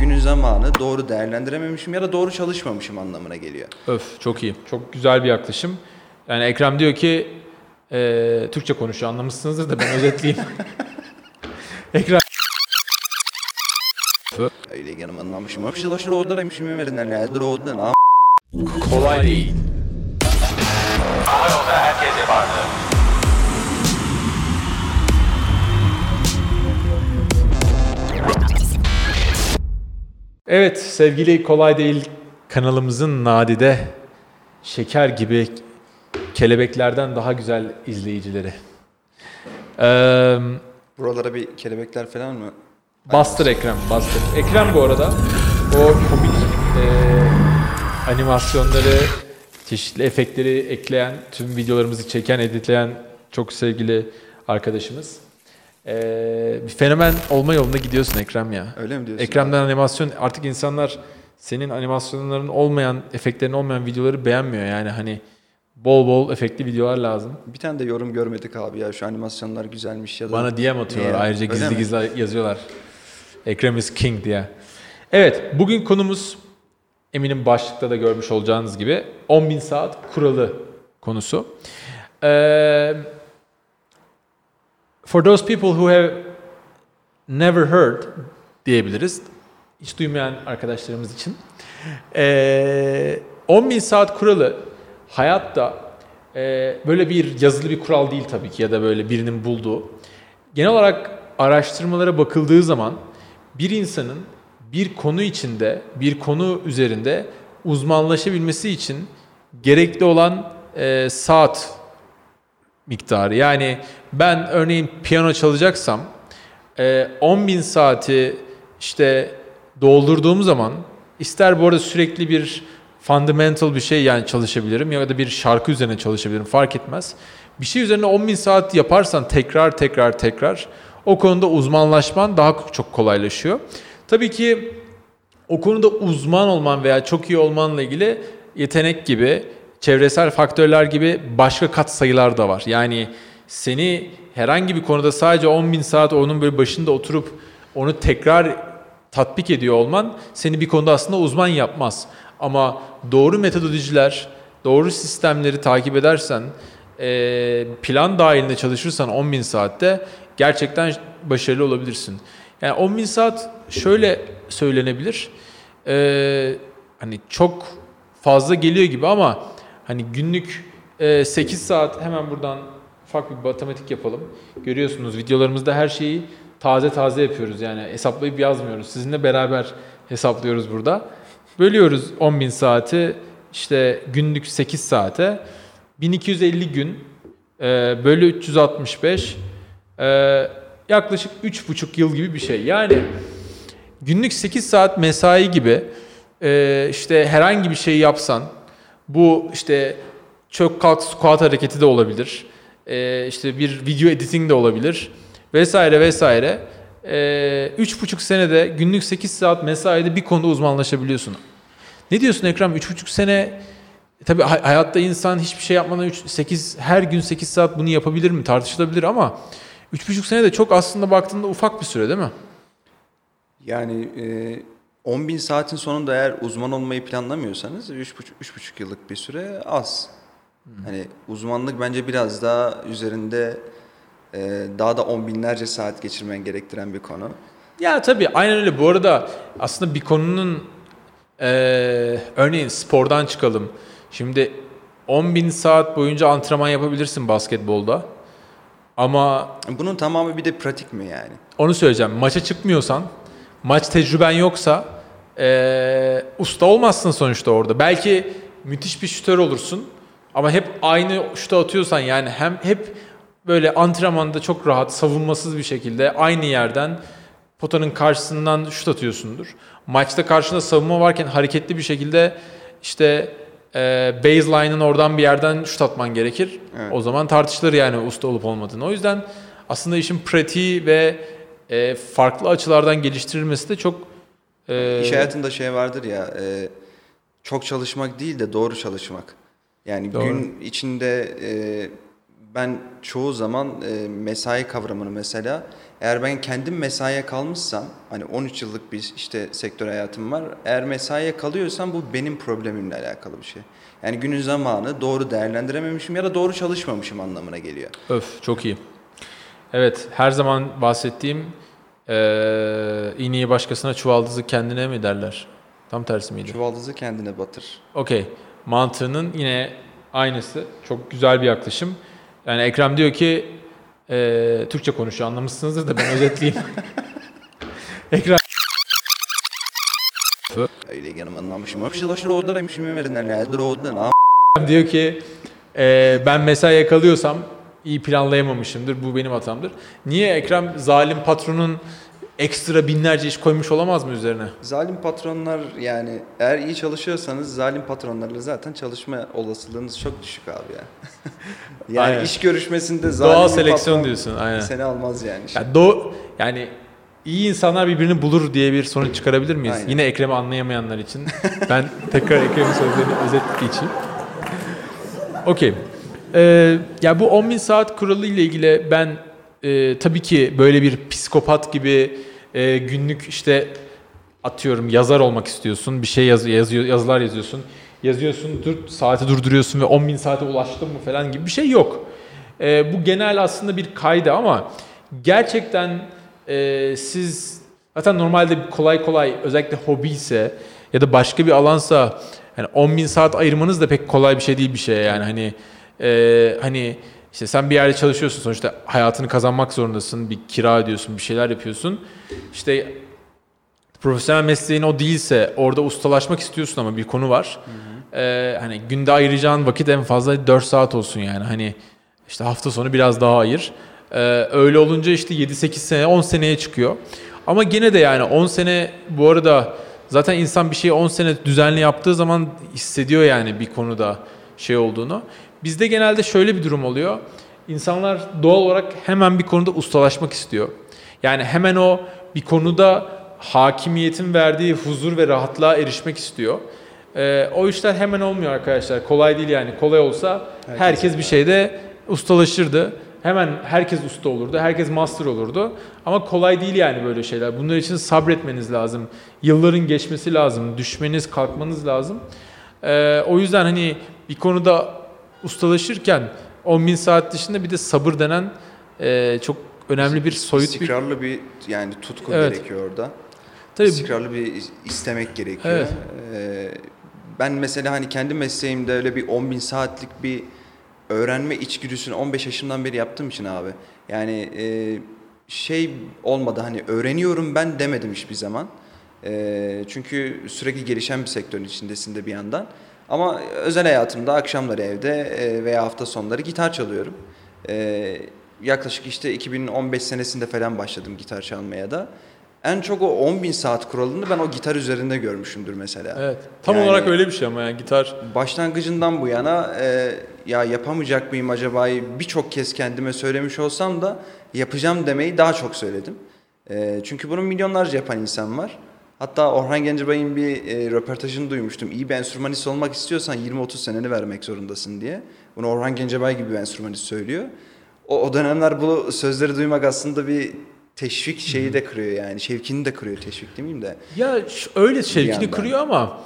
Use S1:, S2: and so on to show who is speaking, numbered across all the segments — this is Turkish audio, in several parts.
S1: günün zamanı doğru değerlendirememişim ya da doğru çalışmamışım anlamına geliyor.
S2: Öf çok iyi. Çok güzel bir yaklaşım. Yani Ekrem diyor ki e, Türkçe konuşuyor anlamışsınızdır da ben özetleyeyim. Ekrem
S1: Öyle yanım anlamışım. Verinden nedir orada ne
S2: kolay değil. Evet sevgili Kolay Değil kanalımızın nadide şeker gibi kelebeklerden daha güzel izleyicileri. Ee,
S1: Buralara bir kelebekler falan mı?
S2: bastır Ekrem, bastır. Ekrem bu arada o komik e, animasyonları, çeşitli efektleri ekleyen, tüm videolarımızı çeken, editleyen çok sevgili arkadaşımız. Ee, bir fenomen olma yolunda gidiyorsun Ekrem ya.
S1: Öyle mi diyorsun?
S2: Ekrem'den animasyon artık insanlar senin animasyonların olmayan, efektlerin olmayan videoları beğenmiyor yani hani bol bol efektli videolar lazım.
S1: Bir tane de yorum görmedik abi ya şu animasyonlar güzelmiş ya da.
S2: Bana DM atıyorlar.
S1: Niye?
S2: Ayrıca
S1: Öyle
S2: gizli
S1: mi?
S2: gizli yazıyorlar. Ekrem is king diye. Evet, bugün konumuz eminim başlıkta da görmüş olacağınız gibi 10.000 saat kuralı konusu. Ee, for those people who have never heard diyebiliriz. Hiç duymayan arkadaşlarımız için. Ee, 10.000 saat kuralı hayatta e, böyle bir yazılı bir kural değil tabii ki ya da böyle birinin bulduğu. Genel olarak araştırmalara bakıldığı zaman bir insanın bir konu içinde, bir konu üzerinde uzmanlaşabilmesi için gerekli olan e, saat miktarı. Yani ben örneğin piyano çalacaksam e, 10.000 saati işte doldurduğum zaman ister bu arada sürekli bir fundamental bir şey yani çalışabilirim ya da bir şarkı üzerine çalışabilirim fark etmez. Bir şey üzerine 10.000 saat yaparsan tekrar tekrar tekrar o konuda uzmanlaşman daha çok kolaylaşıyor. Tabii ki o konuda uzman olman veya çok iyi olmanla ilgili yetenek gibi, çevresel faktörler gibi başka kat sayılar da var. Yani seni herhangi bir konuda sadece 10 bin saat onun böyle başında oturup onu tekrar tatbik ediyor olman seni bir konuda aslında uzman yapmaz. Ama doğru metodolojiler, doğru sistemleri takip edersen, e, plan dahilinde çalışırsan 10 bin saatte gerçekten başarılı olabilirsin. Yani 10 bin saat şöyle söylenebilir. Ee, hani çok fazla geliyor gibi ama hani günlük e, 8 saat hemen buradan ufak bir matematik yapalım. Görüyorsunuz videolarımızda her şeyi taze taze yapıyoruz. Yani hesaplayıp yazmıyoruz. Sizinle beraber hesaplıyoruz burada. Bölüyoruz 10 bin saati işte günlük 8 saate 1250 gün e, bölü 365 e, yaklaşık 3,5 yıl gibi bir şey. Yani günlük 8 saat mesai gibi e, işte herhangi bir şey yapsan bu işte çök kalk squat hareketi de olabilir. E, işte bir video editing de olabilir. Vesaire vesaire. E, üç buçuk senede günlük 8 saat mesaide bir konuda uzmanlaşabiliyorsun. Ne diyorsun Ekrem? 3,5 sene tabii hay- hayatta insan hiçbir şey yapmadan 3, 8 her gün 8 saat bunu yapabilir mi? Tartışılabilir ama 3,5 sene de çok aslında baktığında ufak bir süre değil mi?
S1: Yani e, 10 bin saatin sonunda eğer uzman olmayı planlamıyorsanız 3,5 3,5 yıllık bir süre az. Hani uzmanlık bence biraz daha üzerinde e, daha da on binlerce saat geçirmen gerektiren bir konu.
S2: Ya tabii aynen öyle. Bu arada aslında bir konunun eee, örneğin spordan çıkalım. Şimdi 10 bin saat boyunca antrenman yapabilirsin basketbolda. Ama
S1: Bunun tamamı bir de pratik mi yani?
S2: onu söyleyeceğim. Maça çıkmıyorsan, maç tecrüben yoksa eee, usta olmazsın sonuçta orada. Belki müthiş bir şütör olursun. Ama hep aynı şutu atıyorsan yani hem hep böyle antrenmanda çok rahat, savunmasız bir şekilde aynı yerden potanın karşısından şut atıyorsundur. Maçta karşında savunma varken hareketli bir şekilde işte e, baseline'ın oradan bir yerden şut atman gerekir.
S1: Evet.
S2: O zaman tartışılır yani usta olup olmadığını. O yüzden aslında işin pratiği ve e, farklı açılardan geliştirilmesi de çok e,
S1: İş hayatında şey vardır ya, e, çok çalışmak değil de doğru çalışmak. Yani
S2: Doğru.
S1: gün içinde e, ben çoğu zaman e, mesai kavramını mesela eğer ben kendim mesaiye kalmışsam hani 13 yıllık bir işte sektör hayatım var. Eğer mesaiye kalıyorsam bu benim problemimle alakalı bir şey. Yani günün zamanı doğru değerlendirememişim ya da doğru çalışmamışım anlamına geliyor.
S2: Öf çok iyi. Evet her zaman bahsettiğim eee iğneyi başkasına çuvaldızı kendine mi derler? Tam tersi miydi?
S1: Çuvaldızı kendine batır.
S2: Okey. Mantığının yine aynısı. Çok güzel bir yaklaşım. Yani Ekrem diyor ki eee, Türkçe konuşuyor anlamışsınızdır da ben özetleyeyim. Ekrem
S1: Öyle yanım anlamışım. Bir şey dolaşır orada da şimdi verenler nedir orada ne
S2: diyor ki eee, ben mesai yakalıyorsam iyi planlayamamışımdır. Bu benim hatamdır. Niye Ekrem zalim patronun ekstra binlerce iş koymuş olamaz mı üzerine?
S1: Zalim patronlar yani eğer iyi çalışıyorsanız zalim patronlarla zaten çalışma olasılığınız çok düşük abi ya. yani
S2: Aynen.
S1: iş görüşmesinde zalim
S2: Doğal seleksiyon diyorsun. Aynen.
S1: Seni almaz yani.
S2: Yani, do yani iyi insanlar birbirini bulur diye bir sonuç çıkarabilir miyiz?
S1: Aynen.
S2: Yine Ekrem'i anlayamayanlar için. Ben tekrar Ekrem'in sözlerini özet geçeyim. Okey. Ee, ya bu 10.000 saat kuralı ile ilgili ben e, tabii ki böyle bir psikopat gibi e, günlük işte atıyorum yazar olmak istiyorsun. Bir şey yaz, yazıyor, yazılar yazıyorsun. Yazıyorsun, dur, saati durduruyorsun ve 10.000 saate ulaştın mı falan gibi bir şey yok. E, bu genel aslında bir kaydı ama gerçekten e, siz zaten normalde kolay kolay özellikle hobi ise ya da başka bir alansa yani 10.000 saat ayırmanız da pek kolay bir şey değil bir şey yani hani e, hani işte sen bir yerde çalışıyorsun sonuçta hayatını kazanmak zorundasın bir kira ödüyorsun bir şeyler yapıyorsun işte profesyonel mesleğin o değilse orada ustalaşmak istiyorsun ama bir konu var. Ee, hani günde ayıracağın vakit en fazla 4 saat olsun yani. Hani işte hafta sonu biraz daha ayır. Ee, öyle olunca işte 7-8 sene 10 seneye çıkıyor. Ama gene de yani 10 sene bu arada zaten insan bir şeyi 10 sene düzenli yaptığı zaman hissediyor yani bir konuda şey olduğunu. Bizde genelde şöyle bir durum oluyor. İnsanlar doğal olarak hemen bir konuda ustalaşmak istiyor. Yani hemen o bir konuda hakimiyetin verdiği huzur ve rahatlığa erişmek istiyor. Ee, o işler hemen olmuyor arkadaşlar. Kolay değil yani. Kolay olsa herkes,
S1: Herkes
S2: bir şeyde ustalaşırdı. Hemen herkes usta olurdu. Herkes master olurdu. Ama kolay değil yani böyle şeyler. Bunlar için sabretmeniz lazım. Yılların geçmesi lazım. Düşmeniz, kalkmanız lazım. Ee, o yüzden hani bir konuda ustalaşırken 10.000 saat dışında bir de sabır denen e, çok önemli bir soyut bir...
S1: İstikrarlı bir yani tutku
S2: Evet.
S1: gerekiyor orada.
S2: Tabii
S1: İstikrarlı bir istemek gerekiyor.
S2: Evet.
S1: Ee, ben mesela hani kendi mesleğimde öyle bir 10 bin saatlik bir öğrenme içgüdüsünü 15 yaşımdan beri yaptığım için abi. Yani e, şey olmadı hani öğreniyorum ben demedim hiçbir zaman. E, çünkü sürekli gelişen bir sektörün içindesin de bir yandan. Ama özel hayatımda akşamları evde e, veya hafta sonları gitar çalıyorum. E, yaklaşık işte 2015 senesinde falan başladım gitar çalmaya da. En çok o 10 bin saat kuralını ben o gitar üzerinde görmüşümdür mesela.
S2: Evet. Tam
S1: Yani-
S2: olarak öyle bir şey ama yani gitar.
S1: Başlangıcından bu yana e, ya yapamayacak mıyım acaba'yı birçok kez kendime söylemiş olsam da yapacağım demeyi daha çok söyledim. E, çünkü bunu milyonlarca yapan insan var. Hatta Orhan Gencebay'ın bir e, röportajını duymuştum. İyi bir enstrümanist olmak istiyorsan 20-30 seneni vermek zorundasın diye. Bunu Orhan Gencebay gibi bir enstrümanist söylüyor. O, o dönemler bu sözleri duymak aslında bir teşvik şeyi de kırıyor yani. Şevkini de kırıyor teşvik demeyeyim de.
S2: Ya öyle şevkini kırıyor ama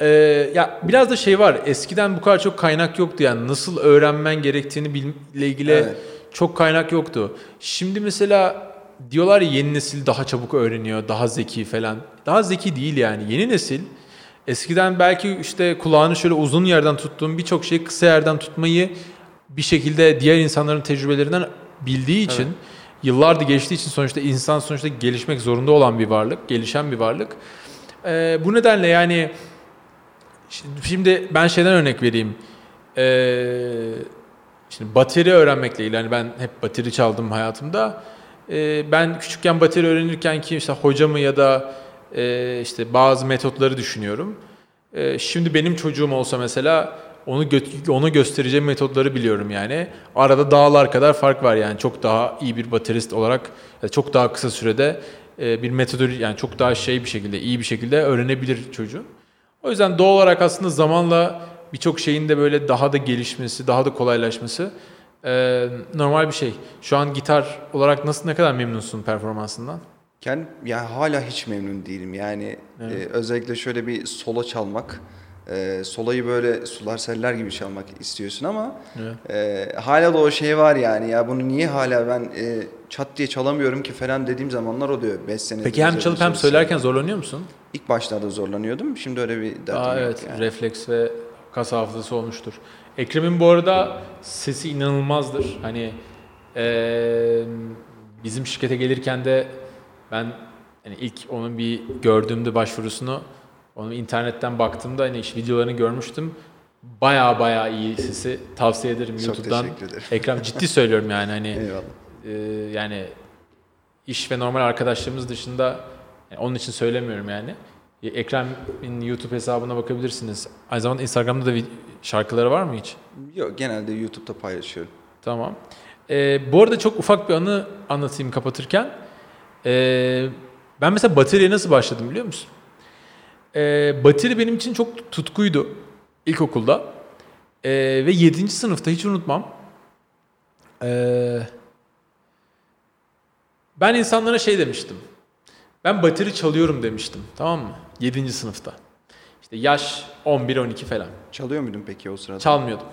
S2: e, ya biraz da şey var. Eskiden bu kadar çok kaynak yoktu yani nasıl öğrenmen gerektiğini ile ilgili
S1: Evet.
S2: çok kaynak yoktu. Şimdi mesela diyorlar ya yeni nesil daha çabuk öğreniyor, daha zeki falan. Daha zeki değil yani. Yeni nesil eskiden belki işte kulağını şöyle uzun yerden tuttuğun birçok şeyi kısa yerden tutmayı bir şekilde diğer insanların tecrübelerinden bildiği için yıllardır geçtiği için sonuçta insan sonuçta gelişmek zorunda olan bir varlık, gelişen bir varlık. Ee, bu nedenle yani şimdi, ben şeyden örnek vereyim. Ee, şimdi bateri öğrenmekle ilgili yani ben hep bateri çaldım hayatımda. Ee, ben küçükken bateri öğrenirken ki işte hocamı ya da e, işte bazı metotları düşünüyorum. Ee, şimdi benim çocuğum olsa mesela onu gö- ona göstereceğim metotları biliyorum yani. Arada dağlar kadar fark var yani. Çok daha iyi bir baterist olarak e, çok daha kısa sürede e, bir metodoloji yani çok daha şey bir şekilde iyi bir şekilde öğrenebilir çocuğun. O yüzden doğal olarak aslında zamanla birçok şeyin de böyle daha da gelişmesi, daha da kolaylaşması Ee, normal bir şey. Şu an gitar olarak nasıl ne kadar memnunsun performansından?
S1: Kendi, yani hala hiç memnun değilim. Yani
S2: Evet.
S1: e, özellikle şöyle bir solo çalmak, e, solayı böyle sular seller gibi çalmak istiyorsun ama
S2: Evet.
S1: e, hala da o şey var yani ya bunu niye hala ben e, çat diye çalamıyorum ki falan dediğim zamanlar oluyor 5 sene.
S2: Peki hem çalıp hem söylerken zorlanıyor musun?
S1: İlk başlarda zorlanıyordum. Şimdi öyle bir derdim
S2: Aa,
S1: yok
S2: evet,
S1: yani.
S2: refleks ve kas hafızası olmuştur. Ekrem'in bu arada sesi inanılmazdır. Hani eee, bizim şirkete gelirken de ben hani ilk onun bir gördüğümde başvurusunu onun internetten baktığımda hani işte videolarını görmüştüm. Baya baya iyi sesi tavsiye ederim
S1: Çok
S2: YouTube'dan.
S1: teşekkür ederim.
S2: Ekrem ciddi söylüyorum yani hani e, yani iş ve normal arkadaşlarımız dışında yani onun için söylemiyorum yani. E, Ekrem'in YouTube hesabına bakabilirsiniz. Aynı zamanda Instagram'da da şarkıları var mı hiç?
S1: Yok genelde YouTube'da paylaşıyorum.
S2: Tamam. E, bu arada çok ufak bir anı anlatayım kapatırken. E, ben mesela bataryaya nasıl başladım biliyor musun? E, bateri benim için çok tutkuydu ilkokulda. E, ve 7. sınıfta hiç unutmam. E, ben insanlara şey demiştim. Ben bateri çalıyorum demiştim. Tamam mı? 7. sınıfta. İşte yaş 11-12 falan.
S1: Çalıyor muydun peki o sırada?
S2: Çalmıyordum.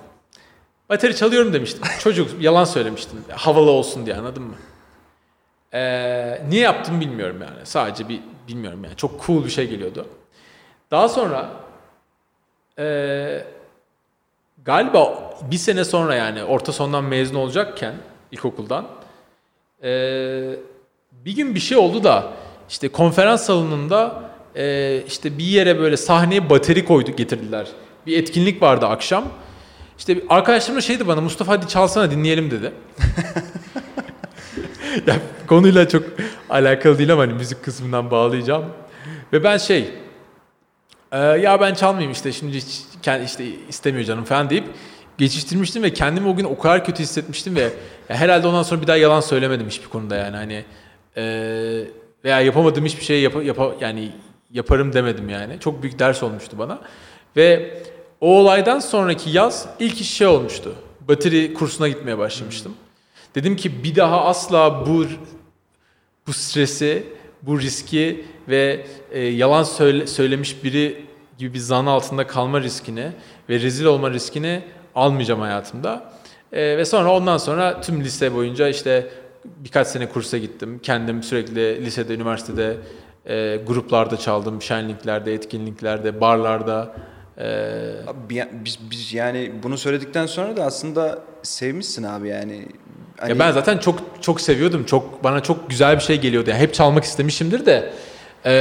S2: Bateri çalıyorum demiştim. Çocuk yalan söylemiştim. Havalı olsun diye anladın mı? Ee, niye yaptım bilmiyorum yani. Sadece bir bilmiyorum yani. Çok cool bir şey geliyordu. Daha sonra ee, galiba bir sene sonra yani orta sondan mezun olacakken ilkokuldan ee, bir gün bir şey oldu da işte konferans salonunda ee, işte bir yere böyle sahneye bateri koydu getirdiler. Bir etkinlik vardı akşam. İşte arkadaşlarım da şeydi bana Mustafa hadi çalsana dinleyelim dedi. ya, konuyla çok alakalı değil ama hani müzik kısmından bağlayacağım. Ve ben şey e, ya ben çalmayayım işte şimdi hiç, kendi işte istemiyor canım falan deyip geçiştirmiştim ve kendimi o gün o kadar kötü hissetmiştim ve herhalde ondan sonra bir daha yalan söylemedim hiçbir konuda yani hani e, veya yapamadığım hiçbir şey yap, yapa, yani yaparım demedim yani. Çok büyük ders olmuştu bana. Ve o olaydan sonraki yaz ilk iş şey olmuştu. Bateri kursuna gitmeye başlamıştım. Dedim ki bir daha asla bu bu stresi, bu riski ve e, yalan söyle, söylemiş biri gibi bir zan altında kalma riskini ve rezil olma riskini almayacağım hayatımda. E, ve sonra ondan sonra tüm lise boyunca işte birkaç sene kursa gittim. Kendim sürekli lisede, üniversitede e, gruplarda çaldım, şenliklerde, etkinliklerde, barlarda. E,
S1: Abi biz, biz yani bunu söyledikten sonra da aslında sevmişsin abi yani. Hani
S2: Ya ben zaten çok çok seviyordum. Çok bana çok güzel bir şey geliyordu. Yani hep çalmak istemişimdir de. Ee,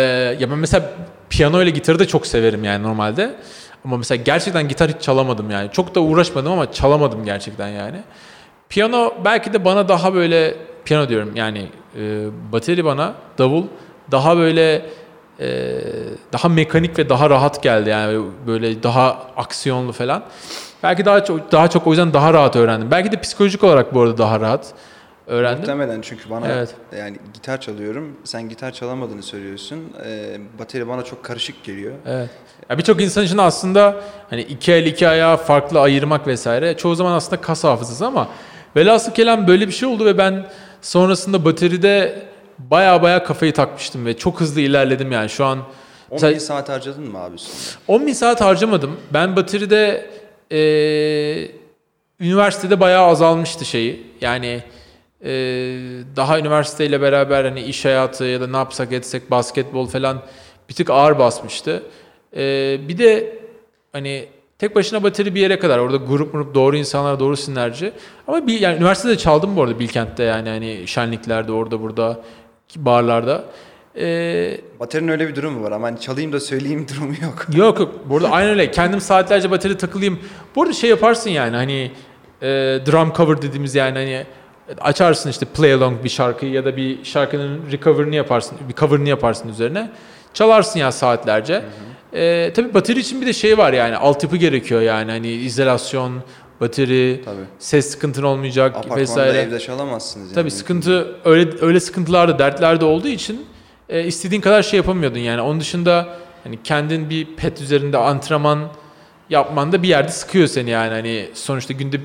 S2: ya ben mesela piyano ile gitarı da çok severim yani normalde. Ama mesela gerçekten gitar hiç çalamadım yani. Çok da uğraşmadım ama çalamadım gerçekten yani. Piyano belki de bana daha böyle piyano diyorum yani e, bateri bana davul daha böyle e, daha mekanik ve daha rahat geldi yani böyle daha aksiyonlu falan. Belki daha çok daha çok o yüzden daha rahat öğrendim. Belki de psikolojik olarak bu arada daha rahat öğrendim.
S1: Muhtemelen çünkü bana
S2: Evet.
S1: yani gitar çalıyorum. Sen gitar çalamadığını söylüyorsun. Ee, bateri bana çok karışık geliyor.
S2: Evet. Ya birçok insan için aslında hani iki el iki ayağı farklı ayırmak vesaire çoğu zaman aslında kas hafızası ama velhasıl kelam böyle bir şey oldu ve ben sonrasında bateride baya baya kafayı takmıştım ve çok hızlı ilerledim yani şu an
S1: 10
S2: Mesela-
S1: bin saat harcadın mı abi üstünde?
S2: 10 bin saat harcamadım. Ben bateride eee üniversitede bayağı azalmıştı şeyi. Yani eee, daha üniversiteyle beraber hani iş hayatı ya da ne yapsak etsek basketbol falan bir tık ağır basmıştı. Eee, bir de hani tek başına bateri bir yere kadar orada grup grup doğru insanlar doğru sinerji. Ama bir yani üniversitede çaldım bu arada Bilkent'te yani hani şenliklerde orada burada barlarda. Eee
S1: Baterinin öyle bir durumu var ama hani çalayım da söyleyeyim durumu yok.
S2: Yok yok. Burada aynen öyle. Kendim saatlerce bateri takılayım. Bu arada şey yaparsın yani hani e, drum cover dediğimiz yani hani açarsın işte play along bir şarkıyı ya da bir şarkının recover'ını yaparsın, bir cover'ını yaparsın üzerine. Çalarsın ya saatlerce. E, tabii bateri için bir de şey var yani altyapı gerekiyor yani hani izolasyon, bateri,
S1: Tabii.
S2: ses sıkıntın olmayacak
S1: Apartmanda
S2: vesaire.
S1: evde çalamazsınız yani.
S2: Tabii sıkıntı öyle öyle sıkıntılar da dertler de olduğu için e, istediğin kadar şey yapamıyordun yani. Onun dışında hani kendin bir pet üzerinde antrenman yapman da bir yerde sıkıyor seni yani. Hani sonuçta günde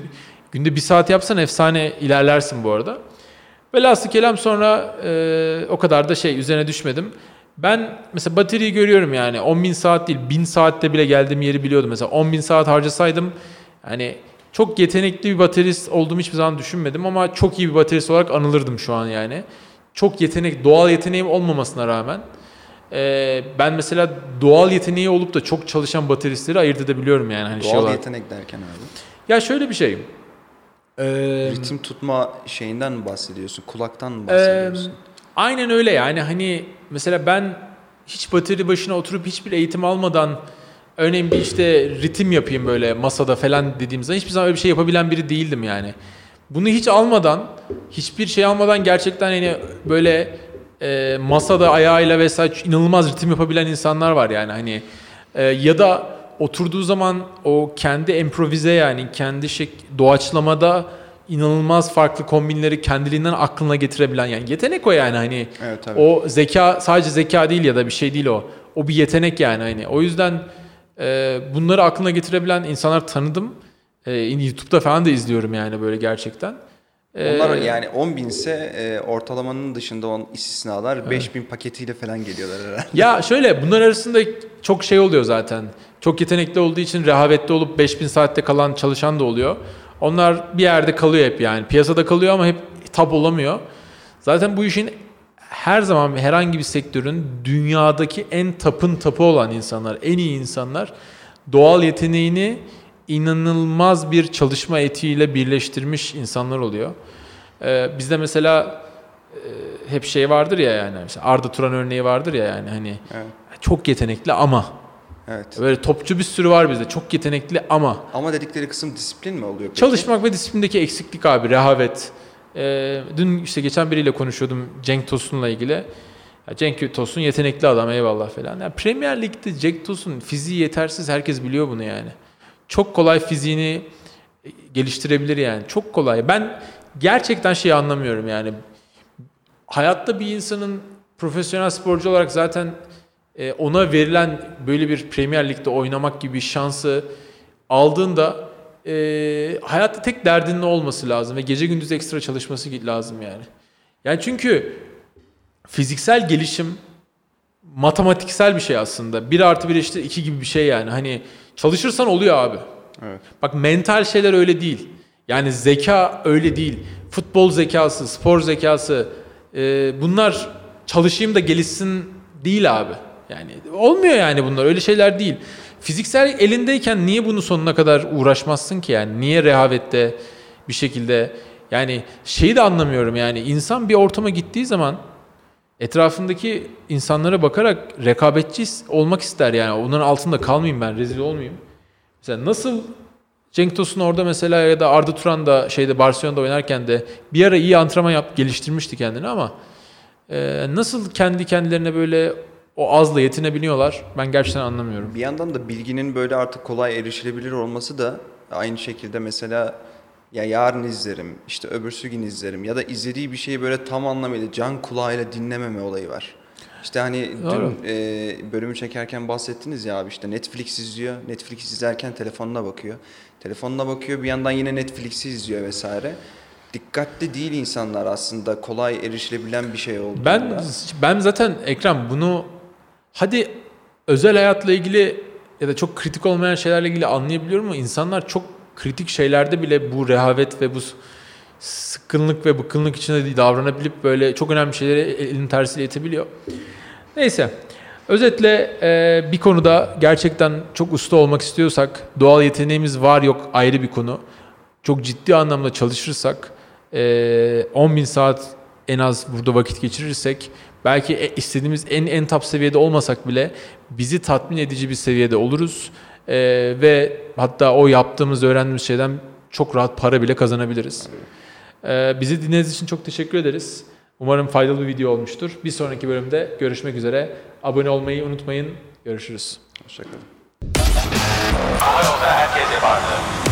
S2: Günde bir saat yapsan efsane ilerlersin bu arada. Velhasıl kelam sonra e, o kadar da şey üzerine düşmedim. Ben mesela bataryayı görüyorum yani 10.000 saat değil 1000 saatte bile geldiğim yeri biliyordum. Mesela 10.000 saat harcasaydım yani çok yetenekli bir baterist olduğumu hiçbir zaman düşünmedim ama çok iyi bir baterist olarak anılırdım şu an yani. Çok yetenek, doğal yeteneğim olmamasına rağmen e, ben mesela doğal yeteneği olup da çok çalışan bateristleri ayırt edebiliyorum yani. Hani şey
S1: Doğal
S2: olarak.
S1: yetenek derken abi.
S2: Ya şöyle bir şey. Ee,
S1: Ritim tutma şeyinden mi bahsediyorsun? Kulaktan mı bahsediyorsun?
S2: Aynen öyle yani hani mesela ben hiç bateri başına oturup hiçbir eğitim almadan örneğin bir işte ritim yapayım böyle masada falan dediğim zaman hiçbir zaman öyle bir şey yapabilen biri değildim yani. Bunu hiç almadan, hiçbir şey almadan gerçekten hani böyle e, masada ayağıyla vesaire inanılmaz ritim yapabilen insanlar var yani hani e, ya da oturduğu zaman o kendi improvize yani kendi şey doğaçlamada inanılmaz farklı kombinleri kendiliğinden aklına getirebilen yani yetenek o yani hani
S1: Evet, tabii.
S2: o zeka sadece zeka değil ya da bir şey değil o. O bir yetenek yani hani. O yüzden e, bunları aklına getirebilen insanlar tanıdım. E, YouTube'da falan da izliyorum yani böyle gerçekten. E,
S1: Onlar yani 10 binse e, ortalamanın dışında olan istisnalar 5000 paketiyle falan geliyorlar herhalde.
S2: Ya şöyle bunlar arasında çok şey oluyor zaten. Çok yetenekli olduğu için rehavetli olup 5000 saatte kalan çalışan da oluyor. Onlar bir yerde kalıyor hep yani. Piyasada kalıyor ama hep tap olamıyor. Zaten bu işin her zaman herhangi bir sektörün dünyadaki en tapın tapı olan insanlar, en iyi insanlar doğal yeteneğini inanılmaz bir çalışma etiğiyle birleştirmiş insanlar oluyor. Ee, bizde mesela e, hep şey vardır ya yani mesela Arda Turan örneği vardır ya yani hani
S1: Evet.
S2: çok yetenekli ama
S1: Evet.
S2: böyle topçu bir sürü var bizde çok yetenekli ama
S1: Ama dedikleri kısım disiplin mi oluyor peki?
S2: çalışmak ve disiplindeki eksiklik abi rehavet. Ee, dün işte geçen biriyle konuşuyordum Cenk Tosun'la ilgili. Ya Cenk Tosun yetenekli adam eyvallah falan. Ya Premier Lig'de Cenk Tosun fiziği yetersiz herkes biliyor bunu yani. Çok kolay fiziğini geliştirebilir yani. Çok kolay. Ben gerçekten şeyi anlamıyorum yani. Hayatta bir insanın profesyonel sporcu olarak zaten e, ona verilen böyle bir Premier Lig'de oynamak gibi bir şansı aldığında e, hayatta tek derdinin olması lazım ve gece gündüz ekstra çalışması lazım yani. Yani çünkü fiziksel gelişim matematiksel bir şey aslında. 1 artı 1 eşittir 2 gibi bir şey yani. Hani çalışırsan oluyor abi.
S1: Evet.
S2: Bak mental şeyler öyle değil. Yani zeka öyle değil. Futbol zekası, spor zekası e, bunlar çalışayım da gelişsin değil abi. Yani olmuyor yani bunlar öyle şeyler değil. Fiziksel elindeyken niye bunu sonuna kadar uğraşmazsın ki yani? Niye rehavette bir şekilde yani şeyi de anlamıyorum yani insan bir ortama gittiği zaman etrafındaki insanlara bakarak rekabetçi olmak ister yani. Onların altında kalmayayım ben, rezil olmayayım. Mesela nasıl Cenk Tosun orada mesela ya da Arda Turan da şeyde Barcelona'da oynarken de bir ara iyi antrenman yap geliştirmişti kendini ama e, nasıl kendi kendilerine böyle o azla yetinebiliyorlar ben gerçekten anlamıyorum.
S1: Bir yandan da bilginin böyle artık kolay erişilebilir olması da aynı şekilde mesela ya yarın izlerim, işte öbürsü gün izlerim ya da izlediği bir şeyi böyle tam anlamıyla can kulağıyla dinlememe olayı var. İşte hani
S2: Doğru.
S1: dün e, bölümü çekerken bahsettiniz ya abi işte Netflix izliyor. Netflix izlerken telefonuna bakıyor. Telefonuna bakıyor bir yandan yine Netflix'i izliyor vesaire. Dikkatli değil insanlar aslında kolay erişilebilen bir şey olduğunda.
S2: Ben ben zaten Ekrem bunu hadi özel hayatla ilgili ya da çok kritik olmayan şeylerle ilgili anlayabiliyorum ama insanlar çok kritik şeylerde bile bu rehavet ve bu sıkkınlık ve bıkkınlık içinde davranabilip böyle çok önemli şeyleri elin tersiyle itebiliyor. Neyse. Özetle e, bir konuda gerçekten çok usta olmak istiyorsak doğal yeteneğimiz var yok ayrı bir konu. Çok ciddi anlamda çalışırsak e, 10 bin saat en az burada vakit geçirirsek belki e- istediğimiz en en top seviyede olmasak bile bizi tatmin edici bir seviyede oluruz. E, ve hatta o yaptığımız öğrendiğimiz şeyden çok rahat para bile kazanabiliriz. E, bizi dinlediğiniz için çok teşekkür ederiz. Umarım faydalı bir video olmuştur. Bir sonraki bölümde görüşmek üzere. Abone olmayı unutmayın. Görüşürüz.
S1: Hoşçakalın.
S3: Hava yolda herkese vardı.